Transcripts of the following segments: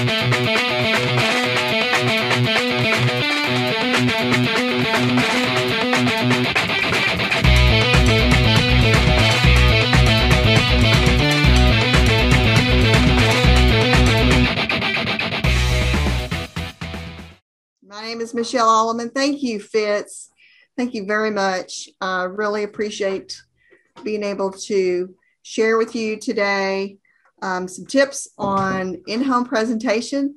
My name is Michelle Alleman. Thank you, Fitz. Thank you very much. I uh, really appreciate being able to share with you today um, some tips on in-home presentation.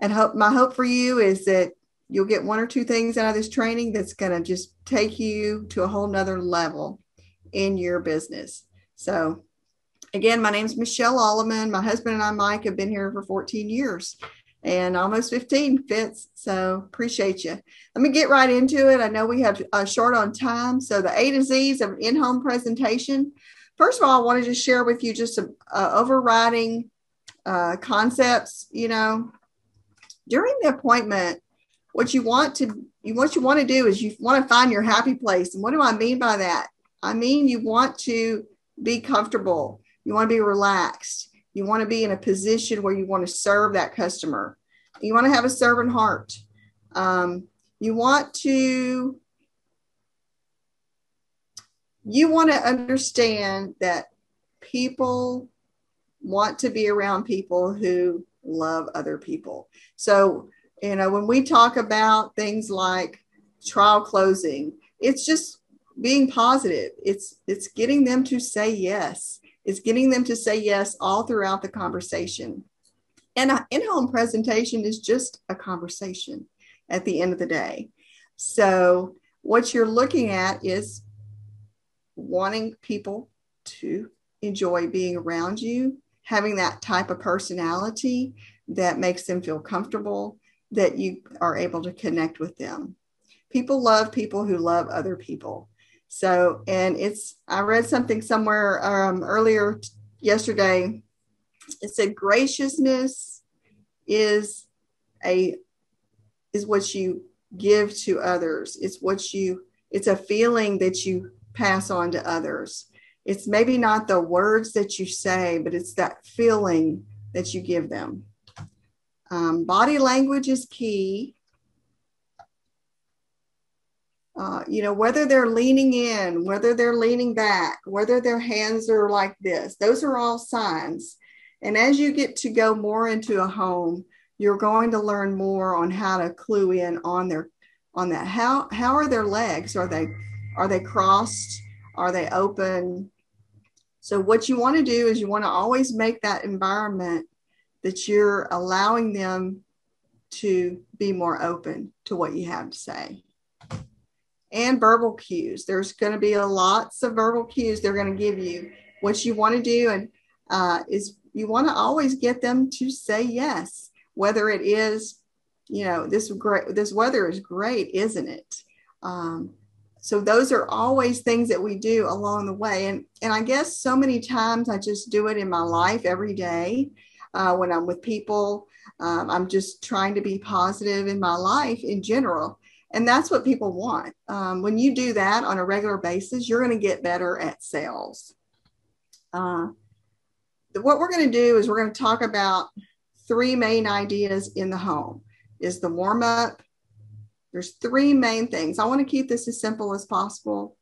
And hope my hope for you is that you'll get one or two things out of this training that's going to just take you to a whole nother level in your business. So again, my name is Michelle Alleman. My husband and I, Mike, have been here for 14 years and almost 15 Fitz. So appreciate you. Let me get right into it. I know we have a short on time. So the A to Z's of in-home presentation. First of all, I want to share with you just some uh, overriding uh, concepts. You know, during the appointment, what you want to you what you want to do is you want to find your happy place. And what do I mean by that? I mean you want to be comfortable. You want to be relaxed you want to be in a position where you want to serve that customer. You want to have a servant heart. Um, you want to you want to understand that people want to be around people who love other people. So, you know, when we talk about things like trial closing, it's just being positive. It's it's getting them to say yes is getting them to say yes all throughout the conversation. And an in home presentation is just a conversation at the end of the day. So, what you're looking at is wanting people to enjoy being around you, having that type of personality that makes them feel comfortable, that you are able to connect with them. People love people who love other people. So, and it's, I read something somewhere um, earlier yesterday. It said graciousness is a, is what you give to others. It's what you, it's a feeling that you pass on to others. It's maybe not the words that you say, but it's that feeling that you give them. Um, body language is key. Uh, you know, whether they're leaning in, whether they're leaning back, whether their hands are like this, those are all signs. And as you get to go more into a home, you're going to learn more on how to clue in on their on that. How how are their legs? Are they are they crossed? Are they open? So what you want to do is you want to always make that environment that you're allowing them to be more open to what you have to say and verbal cues. There's going to be a lots of verbal cues they're going to give you. What you want to do and uh, is you want to always get them to say yes, whether it is, you know, this great this weather is great, isn't it? Um, so those are always things that we do along the way, and and I guess so many times I just do it in my life every day uh, when I'm with people. Um, I'm just trying to be positive in my life in general and that's what people want. Um, when you do that on a regular basis, you're going to get better at sales. Uh, what we're going to do is we're going to talk about three main ideas in the home is the warm up there's three main things i want to keep this as simple as possible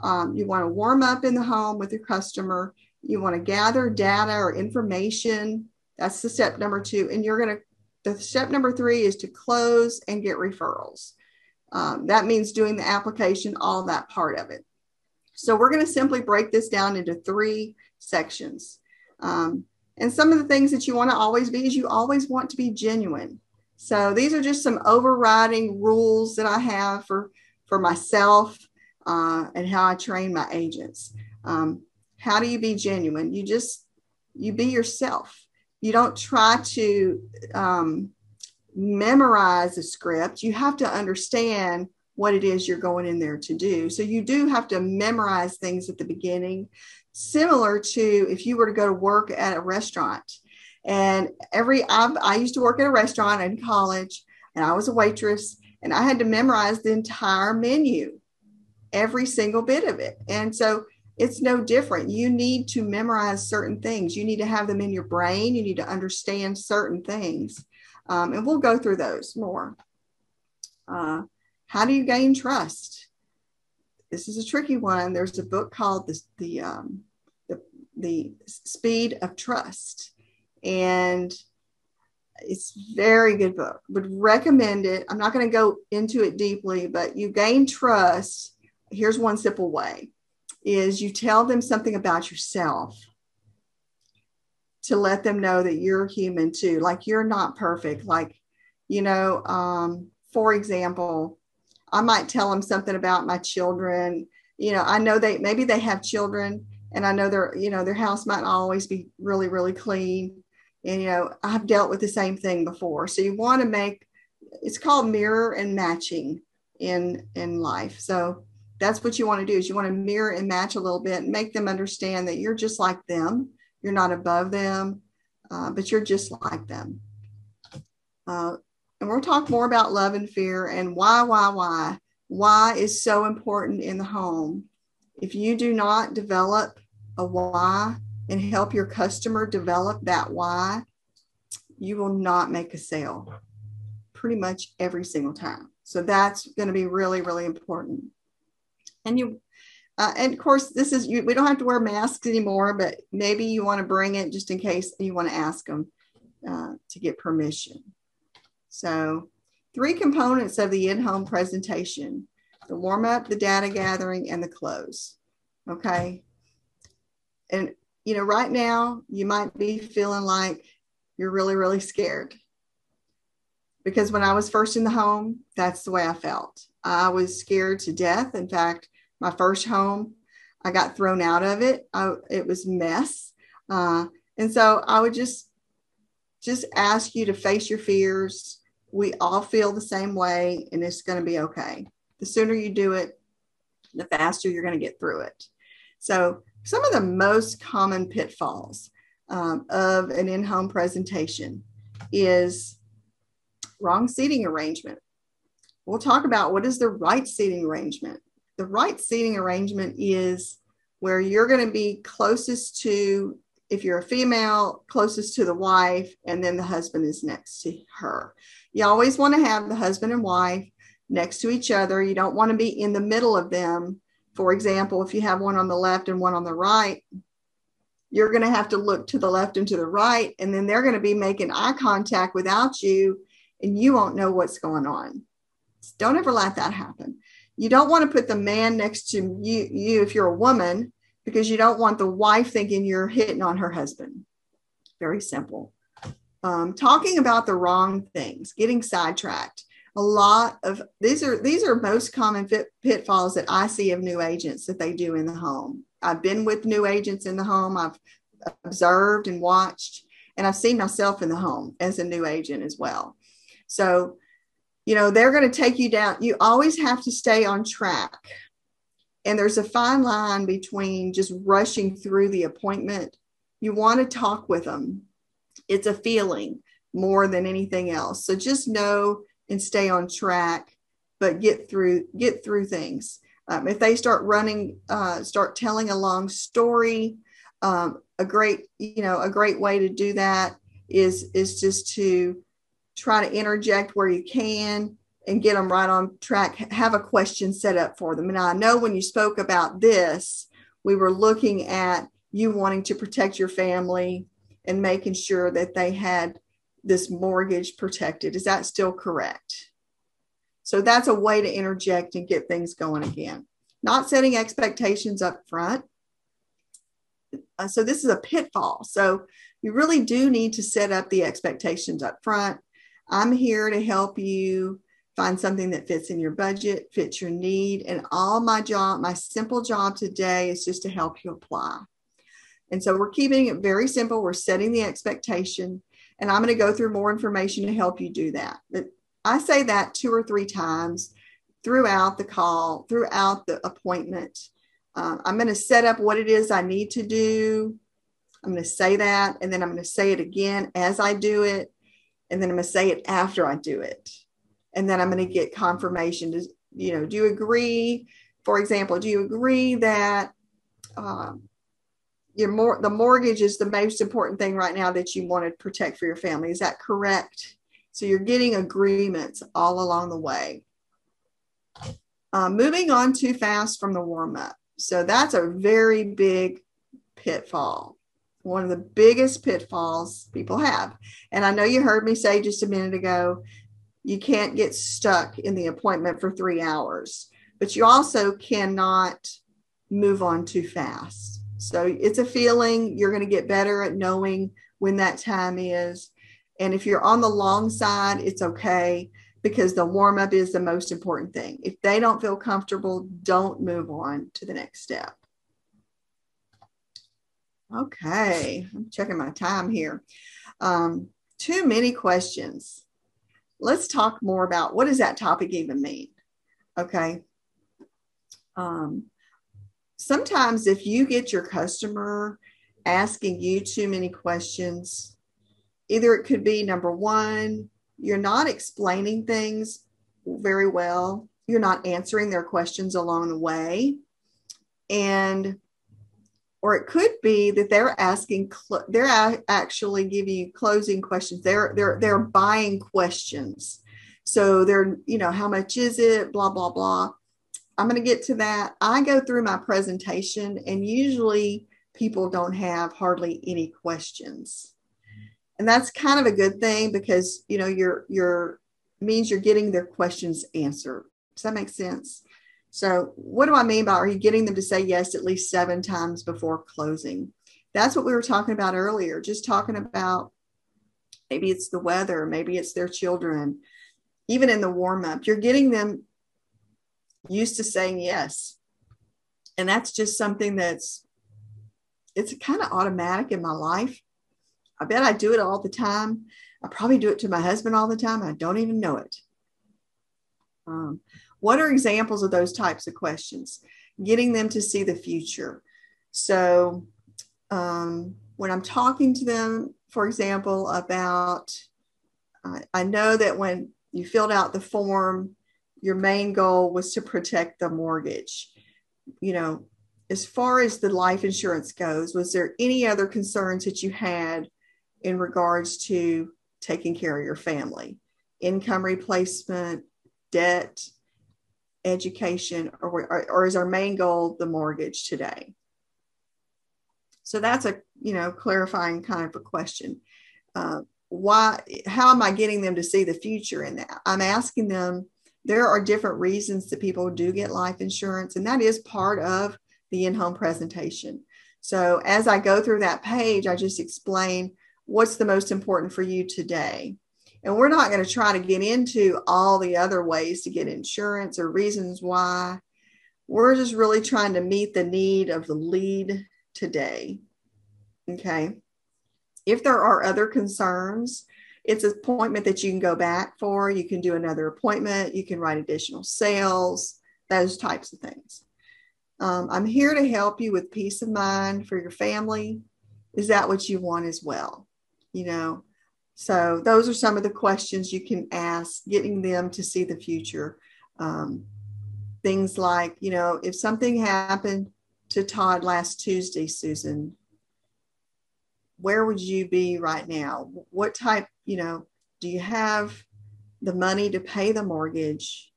um, you want to warm up in the home with your customer you want to gather data or information that's the step number two and you're going to the step number three is to close and get referrals um, that means doing the application, all that part of it. So we're going to simply break this down into three sections. Um, and some of the things that you want to always be is you always want to be genuine. So these are just some overriding rules that I have for, for myself uh, and how I train my agents. Um, how do you be genuine? You just, you be yourself. You don't try to um, memorize a script, you have to understand what it is you're going in there to do. So you do have to memorize things at the beginning, similar to if you were to go to work at a restaurant. And every I've, I used to work at a restaurant in college, and I was a waitress, and I had to memorize the entire menu, every single bit of it. And so it's no different. You need to memorize certain things. You need to have them in your brain. You need to understand certain things. Um, and we'll go through those more. Uh, how do you gain trust? This is a tricky one. There's a book called the, the, um, the, the Speed of Trust. And it's very good book. Would recommend it. I'm not going to go into it deeply, but you gain trust. Here's one simple way is you tell them something about yourself to let them know that you're human too like you're not perfect like you know um, for example i might tell them something about my children you know i know they maybe they have children and i know their you know their house might always be really really clean and you know i've dealt with the same thing before. So you want to make it's called mirror and matching in in life. So that's what you want to do is you want to mirror and match a little bit and make them understand that you're just like them. You're not above them uh, but you're just like them. Uh, and we'll talk more about love and fear and why why why. Why is so important in the home. If you do not develop a why and help your customer develop that why you will not make a sale pretty much every single time. So that's going to be really really important. And you uh, and of course this is you, we don't have to wear masks anymore but maybe you want to bring it just in case you want to ask them uh, to get permission. So three components of the in-home presentation the warm up the data gathering and the close okay? And you know right now you might be feeling like you're really really scared because when i was first in the home that's the way i felt i was scared to death in fact my first home. I got thrown out of it. I, it was mess. Uh, and so I would just just ask you to face your fears. We all feel the same way, and it's going to be okay. The sooner you do it, the faster you're going to get through it. So, some of the most common pitfalls um, of an in home presentation is wrong seating arrangement. We'll talk about what is the right seating arrangement. The right seating arrangement is where you're going to be closest to if you're a female closest to the wife and then the husband is next to her. You always want to have the husband and wife next to each other. You don't want to be in the middle of them for example if you have one on the left and one on the right you're going to have to look to the left and to the right and then they're going to be making eye contact without you and you won't know what's going on don't ever let that happen you don't want to put the man next to you, you if you're a woman because you don't want the wife thinking you're hitting on her husband. Very simple. Um, talking about the wrong things, getting sidetracked. A lot of these are these are most common pitfalls that I see of new agents that they do in the home. I've been with new agents in the home. I've observed and watched, and I've seen myself in the home as a new agent as well. So you know they're going to take you down you always have to stay on track and there's a fine line between just rushing through the appointment you want to talk with them it's a feeling more than anything else so just know and stay on track but get through get through things um, if they start running uh, start telling a long story um, a great you know a great way to do that is is just to try to interject where you can and get them right on track. Have a question set up for them. And I know when you spoke about this, we were looking at you wanting to protect your family and making sure that they had this mortgage protected. Is that still correct? So that's a way to interject and get things going again. Not setting expectations up front. Uh, so this is a pitfall. So you really do need to set up the expectations up front I'm here to help you find something that fits in your budget, fits your need. And all my job, my simple job today is just to help you apply. And so we're keeping it very simple. We're setting the expectation. And I'm going to go through more information to help you do that. But I say that two or three times throughout the call, throughout the appointment. Uh, I'm going to set up what it is I need to do. I'm going to say that, and then I'm going to say it again as I do it and then I'm going to say it after I do it. And then I'm going to get confirmation. To, you know, do you agree? For example, do you agree that um, your the mortgage is the most important thing right now that you want to protect for your family. Is that correct? So you're getting agreements all along the way. Uh, moving on too fast from the warm up. So that's a very big pitfall. One of the biggest pitfalls people have. And I know you heard me say just a minute ago, you can't get stuck in the appointment for three hours, but you also cannot move on too fast. So it's a feeling you're going to get better at knowing when that time is. And if you're on the long side, it's okay because the warm up is the most important thing. If they don't feel comfortable, don't move on to the next step. Okay, I'm checking my time here. Um, too many questions. Let's talk more about what does that topic even mean? Okay. Um, sometimes if you get your customer asking you too many questions, either it could be number one, you're not explaining things very well, you're not answering their questions along the way. And or it could be that they're asking they're actually giving you closing questions. They're they're they're buying questions. So they're you know how much is it? Blah blah blah I'm going to get to that. I go through my presentation, and usually people don't have hardly any questions. And that's kind of a good thing because you know you're you're means you're getting their questions answered. Does that make sense? So, what do I mean by are you getting them to say yes at least seven times before closing? That's what we were talking about earlier, just talking about maybe it's the weather, maybe it's their children, even in the warm up. You're getting them used to saying yes. And that's just something that's it's kind of automatic in my life. I bet I do it all the time. I probably do it to my husband all the time. I don't even know it. Um, what are examples of those types of questions? Getting them to see the future. So, um, when I'm talking to them, for example, about, uh, I know that when you filled out the form, your main goal was to protect the mortgage. You know, as far as the life insurance goes, was there any other concerns that you had in regards to taking care of your family? Income replacement, debt, education, or, or, is our main goal the mortgage today? So that's a you know clarifying kind of a question. Uh, why? How am I getting them to see the future in that? I'm asking them there are different reasons that people do get life insurance, and that is part of the in home presentation. So, as I go through that page, I just explain what's the most important for you today. And we're not going to try to get into all the other ways to get insurance or reasons why. We're just really trying to meet the need of the lead today. Okay. If there are other concerns, it's an appointment that you can go back for. You can do another appointment. You can write additional sales, those types of things. Um, I'm here to help you with peace of mind for your family. Is that what you want as well? You know, so those are some of the questions you can ask, getting them to see the future. Um, things like, you know, if something happened to Todd last Tuesday, Susan, where would you be right now? What type, you know, do you have the money to pay the mortgage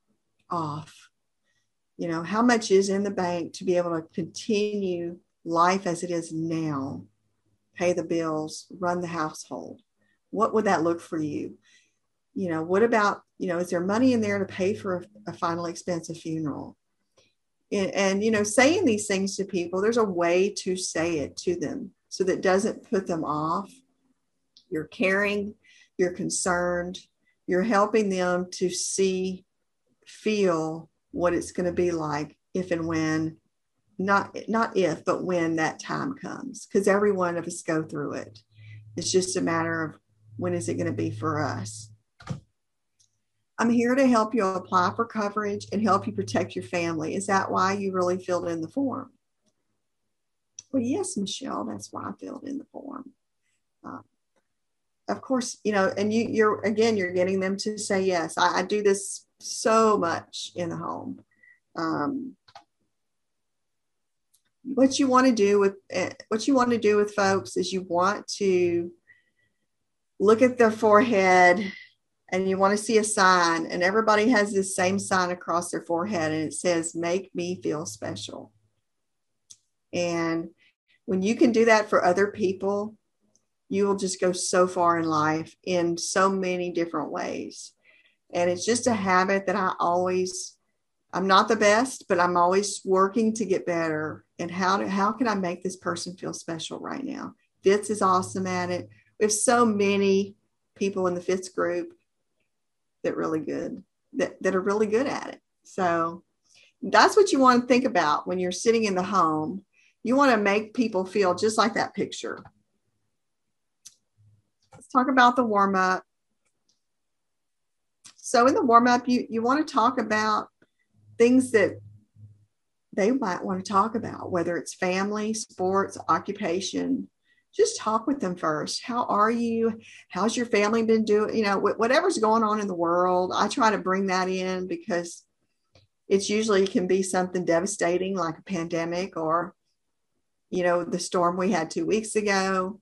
off? You know, how much is in the bank to be able to continue life as it is now, pay the bills, run the household? What would that look for you? You know, what about, you know, is there money in there to pay for a, a final expensive funeral? And, and, you know, saying these things to people, there's a way to say it to them so that doesn't put them off. You're caring, you're concerned, you're helping them to see, feel what it's going to be like if and when not not if but when that time comes because every one of us go through it. It's just a matter of when is it going to be for us. I'm here to help you apply for coverage and help you protect your family. Is that why you really filled in the form? Well, yes, Michelle, that's why I filled in the form. Uh, of course, you know, and you, you're again, you're getting them to say yes. I, I do this so much in the home. Um, what you want to do with eh, what you want to do with folks is you want to look at their forehead and you want to see a sign and everybody has this same sign across their forehead and it says make me feel special and when you can do that for other people you will just go so far in life in so many different ways. And it's just a habit that i always i'm not the best but i'm always working to get better. And how to how can i make this person feel special right now? Fitz is awesome at it. We have so many people in the Fitz group that really good that, that are really good at it. So that's what you want to think about when you're sitting in the home. You want to make people feel just like that picture talk about the warm up so in the warm up you you want to talk about things that they might want to talk about whether it's family sports occupation just talk with them first. How are you? How's your family been doing? You know, whatever's going on in the world, I try to bring that in because it's usually can be something devastating like a pandemic or, you know, the storm we had two weeks ago.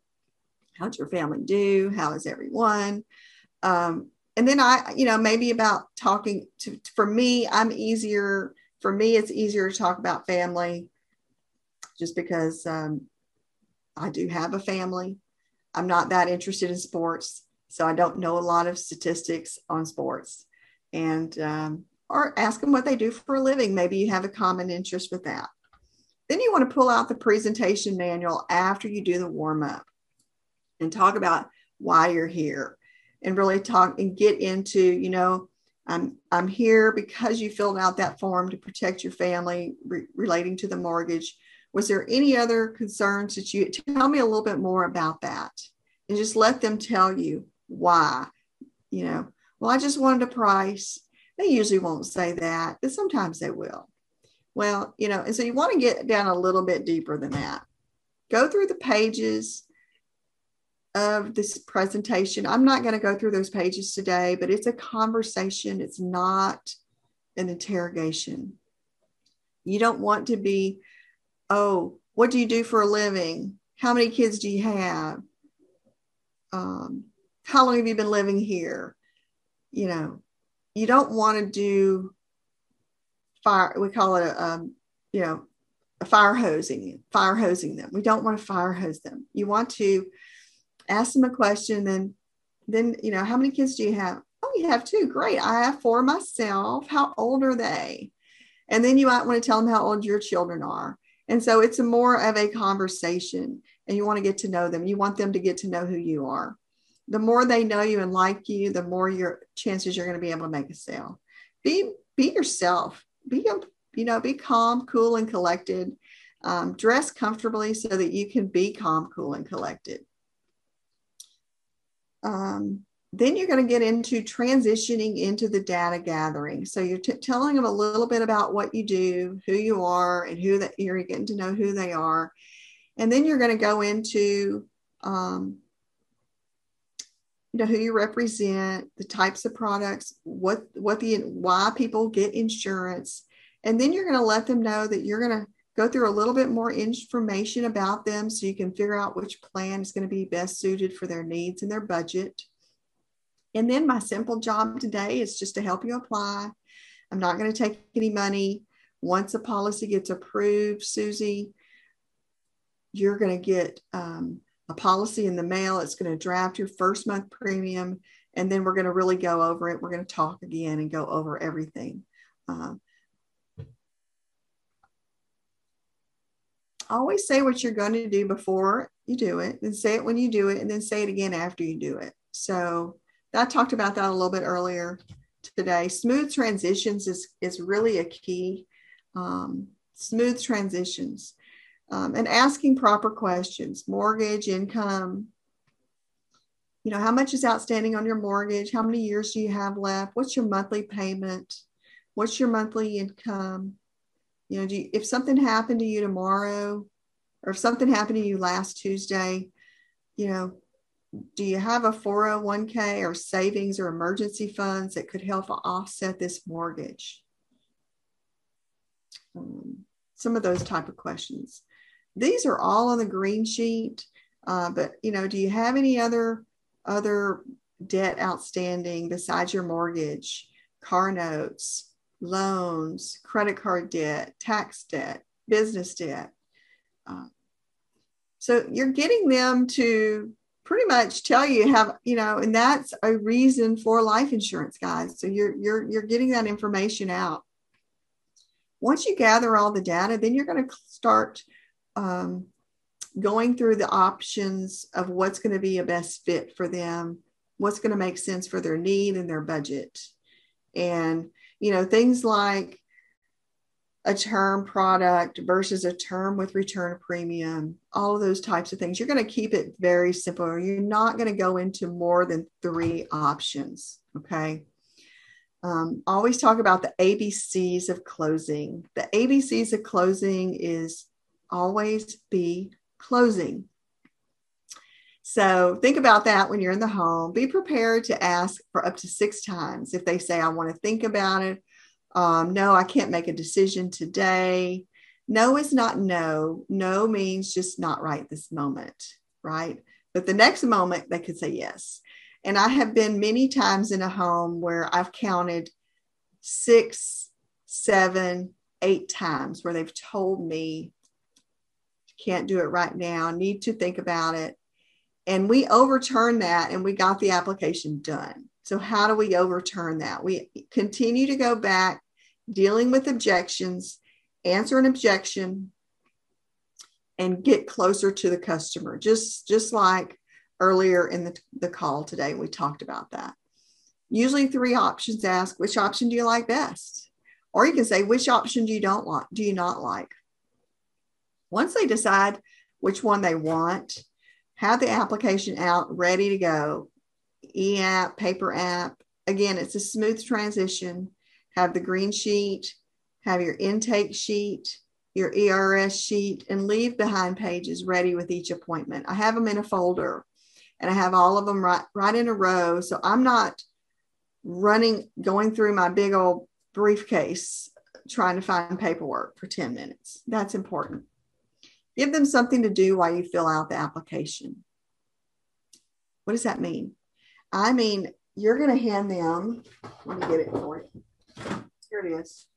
How'd your family do? How is everyone? Um, and then I, you know, maybe about talking to, for me, I'm easier, for me, it's easier to talk about family just because um, I do have a family. I'm not that interested in sports, so I don't know a lot of statistics on sports. And um, or ask them what they do for a living. Maybe you have a common interest with that. Then you want to pull out the presentation manual after you do the warm up and talk about why you're here and really talk and get into, you know, I'm I'm here because you filled out that form to protect your family re- relating to the mortgage was there any other concerns that you tell me a little bit more about that and just let them tell you why? You know, well, I just wanted a price. They usually won't say that, but sometimes they will. Well, you know, and so you want to get down a little bit deeper than that. Go through the pages of this presentation. I'm not going to go through those pages today, but it's a conversation, it's not an interrogation. You don't want to be oh, what do you do for a living? How many kids do you have? Um, how long have you been living here? You know, you don't want to do fire, we call it a, um, you know, fire hosing, fire hosing them. We don't want to fire hose them. You want to ask them a question, then, then, you know, how many kids do you have? Oh, you have two. Great. I have four myself. How old are they? And then you might want to tell them how old your children are. And so it's more of a conversation and you want to get to know them. You want them to get to know who you are. The more they know you and like you, the more your chances you're going to be able to make a sale. Be be yourself. Be you know, be calm, cool, and collected. Um, dress comfortably so that you can be calm, cool, and collected. Um, then you're going to get into transitioning into the data gathering. So you're t- telling them a little bit about what you do, who you are, and who that you're getting to know who they are. And then you're going to go into, um, you know, who you represent, the types of products, what what the why people get insurance, and then you're going to let them know that you're going to go through a little bit more information about them so you can figure out which plan is going to be best suited for their needs and their budget. And then my simple job today is just to help you apply. I'm not going to take any money. Once a policy gets approved, Susie, you're going to get um, a policy in the mail. It's going to draft your first month premium. And then we're going to really go over it. We're going to talk again and go over everything. Um, always say what you're going to do before you do it, then say it when you do it, and then say it again after you do it. So I talked about that a little bit earlier today. Smooth transitions is, is really a key. Um, smooth transitions um, and asking proper questions mortgage, income. You know, how much is outstanding on your mortgage? How many years do you have left? What's your monthly payment? What's your monthly income? You know, you, if something happened to you tomorrow, or if something happened to you last Tuesday, you know, do you have a 401k or savings or emergency funds that could help offset this mortgage? Um, some of those type of questions. these are all on the green sheet. Uh, but you know, do you have any other other debt outstanding besides your mortgage, car notes, loans, credit card debt, tax debt, business debt? Uh, so you're getting them to pretty much tell you have you know and that's a reason for life insurance guys. So you're you're you're getting that information out. Once you gather all the data then you're going to start um, going through the options of what's going to be a best fit for them what's going to make sense for their need and their budget. And you know things like a term product versus a term with return premium, all of those types of things. You're going to keep it very simple. You're not going to go into more than three options. Okay. Um, always talk about the ABCs of closing. The ABCs of closing is always be closing. So think about that when you're in the home. Be prepared to ask for up to six times. If they say, I want to think about it, um, no, I can't make a decision today. No is not no. No means just not right this moment, right? But the next moment they could say yes. And I have been many times in a home where I've counted six, seven, eight times where they've told me, can't do it right now, need to think about it. And we overturned that and we got the application done. So, how do we overturn that? We continue to go back, dealing with objections, answer an objection, and get closer to the customer. Just, just like earlier in the, the call today, we talked about that. Usually, three options ask which option do you like best? Or you can say, which option do you don't like, do you not like? Once they decide which one they want, have the application out ready to go e-app, paper app. Again, it's a smooth transition. Have the green sheet, have your intake sheet, your ERS sheet, and leave behind pages ready with each appointment. I have them in a folder and I have all of them right, right in a row. So I'm not running, going through my big old briefcase trying to find paperwork for 10 minutes. That's important. Give them something to do while you fill out the application. What does that mean? I mean, you're going to hand them, let me get it for you. Here it is.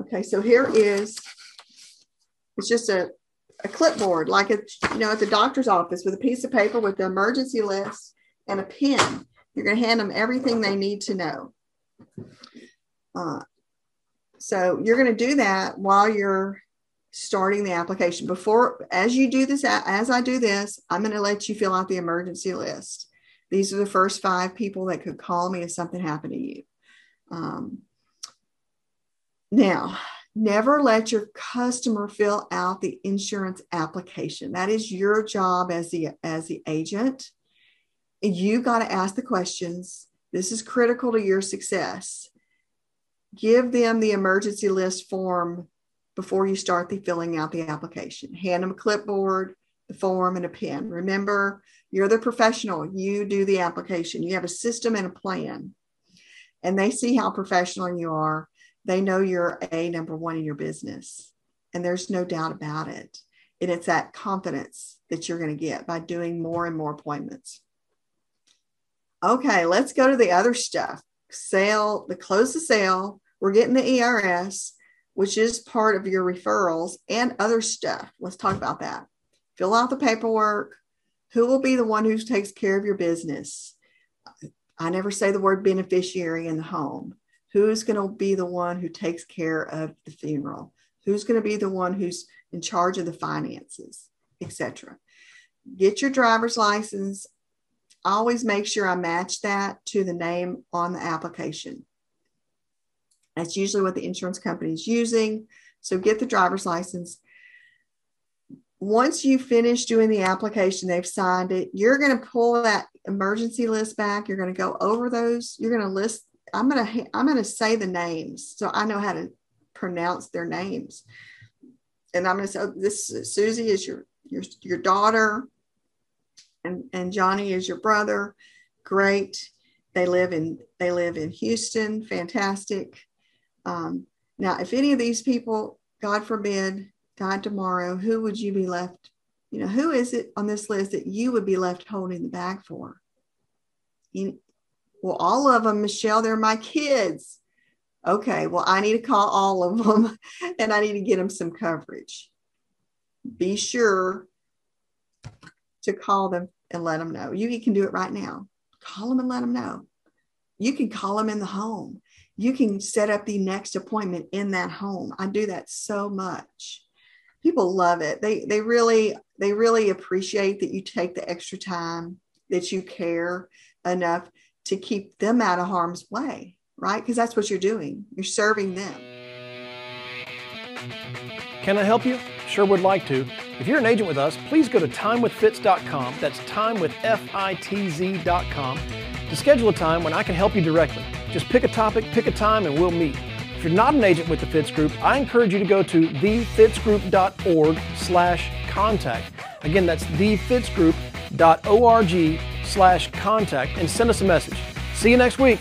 Okay, so here is, it's just a, a clipboard, like a, you know, at the doctor's office with a piece of paper with the emergency list and a pen. You're going to hand them everything they need to know. Uh, so you're going to do that while you're starting the application. Before, as you do this, as I do this, I'm going to let you fill out the emergency list. These are the first five people that could call me if something happened to you. Um, now, never let your customer fill out the insurance application. That is your job as the as the agent. You got to ask the questions. This is critical to your success. Give them the emergency list form before you start the filling out the application. Hand them a clipboard, the form, and a pen. Remember, you're the professional. You do the application. You have a system and a plan. And they see how professional you are. They know you're a number one in your business. And there's no doubt about it. And it's that confidence that you're going to get by doing more and more appointments. Okay, let's go to the other stuff. Sale, the close the sale. We're getting the ERS, which is part of your referrals and other stuff. Let's talk about that. Fill out the paperwork, who will be the one who takes care of your business? I never say the word beneficiary in the home. Who's going to be the one who takes care of the funeral? Who's going to be the one who's in charge of the finances, etc. Get your driver's license. Always make sure I match that to the name on the application. That's usually what the insurance company is using. So get the driver's license once you finish doing the application, they've signed it, you're going to pull that emergency list back. You're going to go over those. You're going to list, I'm going to, I'm going to say the names so I know how to pronounce their names. And I'm going to say, oh, this Susie is your, your, your daughter and, and Johnny is your brother. Great. They live in, they live in Houston. Fantastic. Um, now, if any of these people, God forbid, died tomorrow, who would you be left? You know, who is it on this list that you would be left holding the bag for? You, well, all of them, Michelle, they're my kids. Okay, well, I need to call all of them and I need to get them some coverage. Be sure to call them and let them know. You can do it right now. Call them and let them know. You can call them in the home. You can set up the next appointment in that home. I do that so much. People love it. They they really they really appreciate that you take the extra time, that you care enough to keep them out of harm's way, right? Because that's what you're doing. You're serving them. Can I help you? Sure would like to. If you're an agent with us, please go to timewithfitz.com. That's timewithfitz.com to schedule a time when I can help you directly. Just pick a topic, pick a time, and we'll meet. If you're not an agent with the Fitz Group, I encourage you to go to thefitzgroup.org slash contact. Again, that's thefitzgroup.org slash contact and send us a message. See you next week.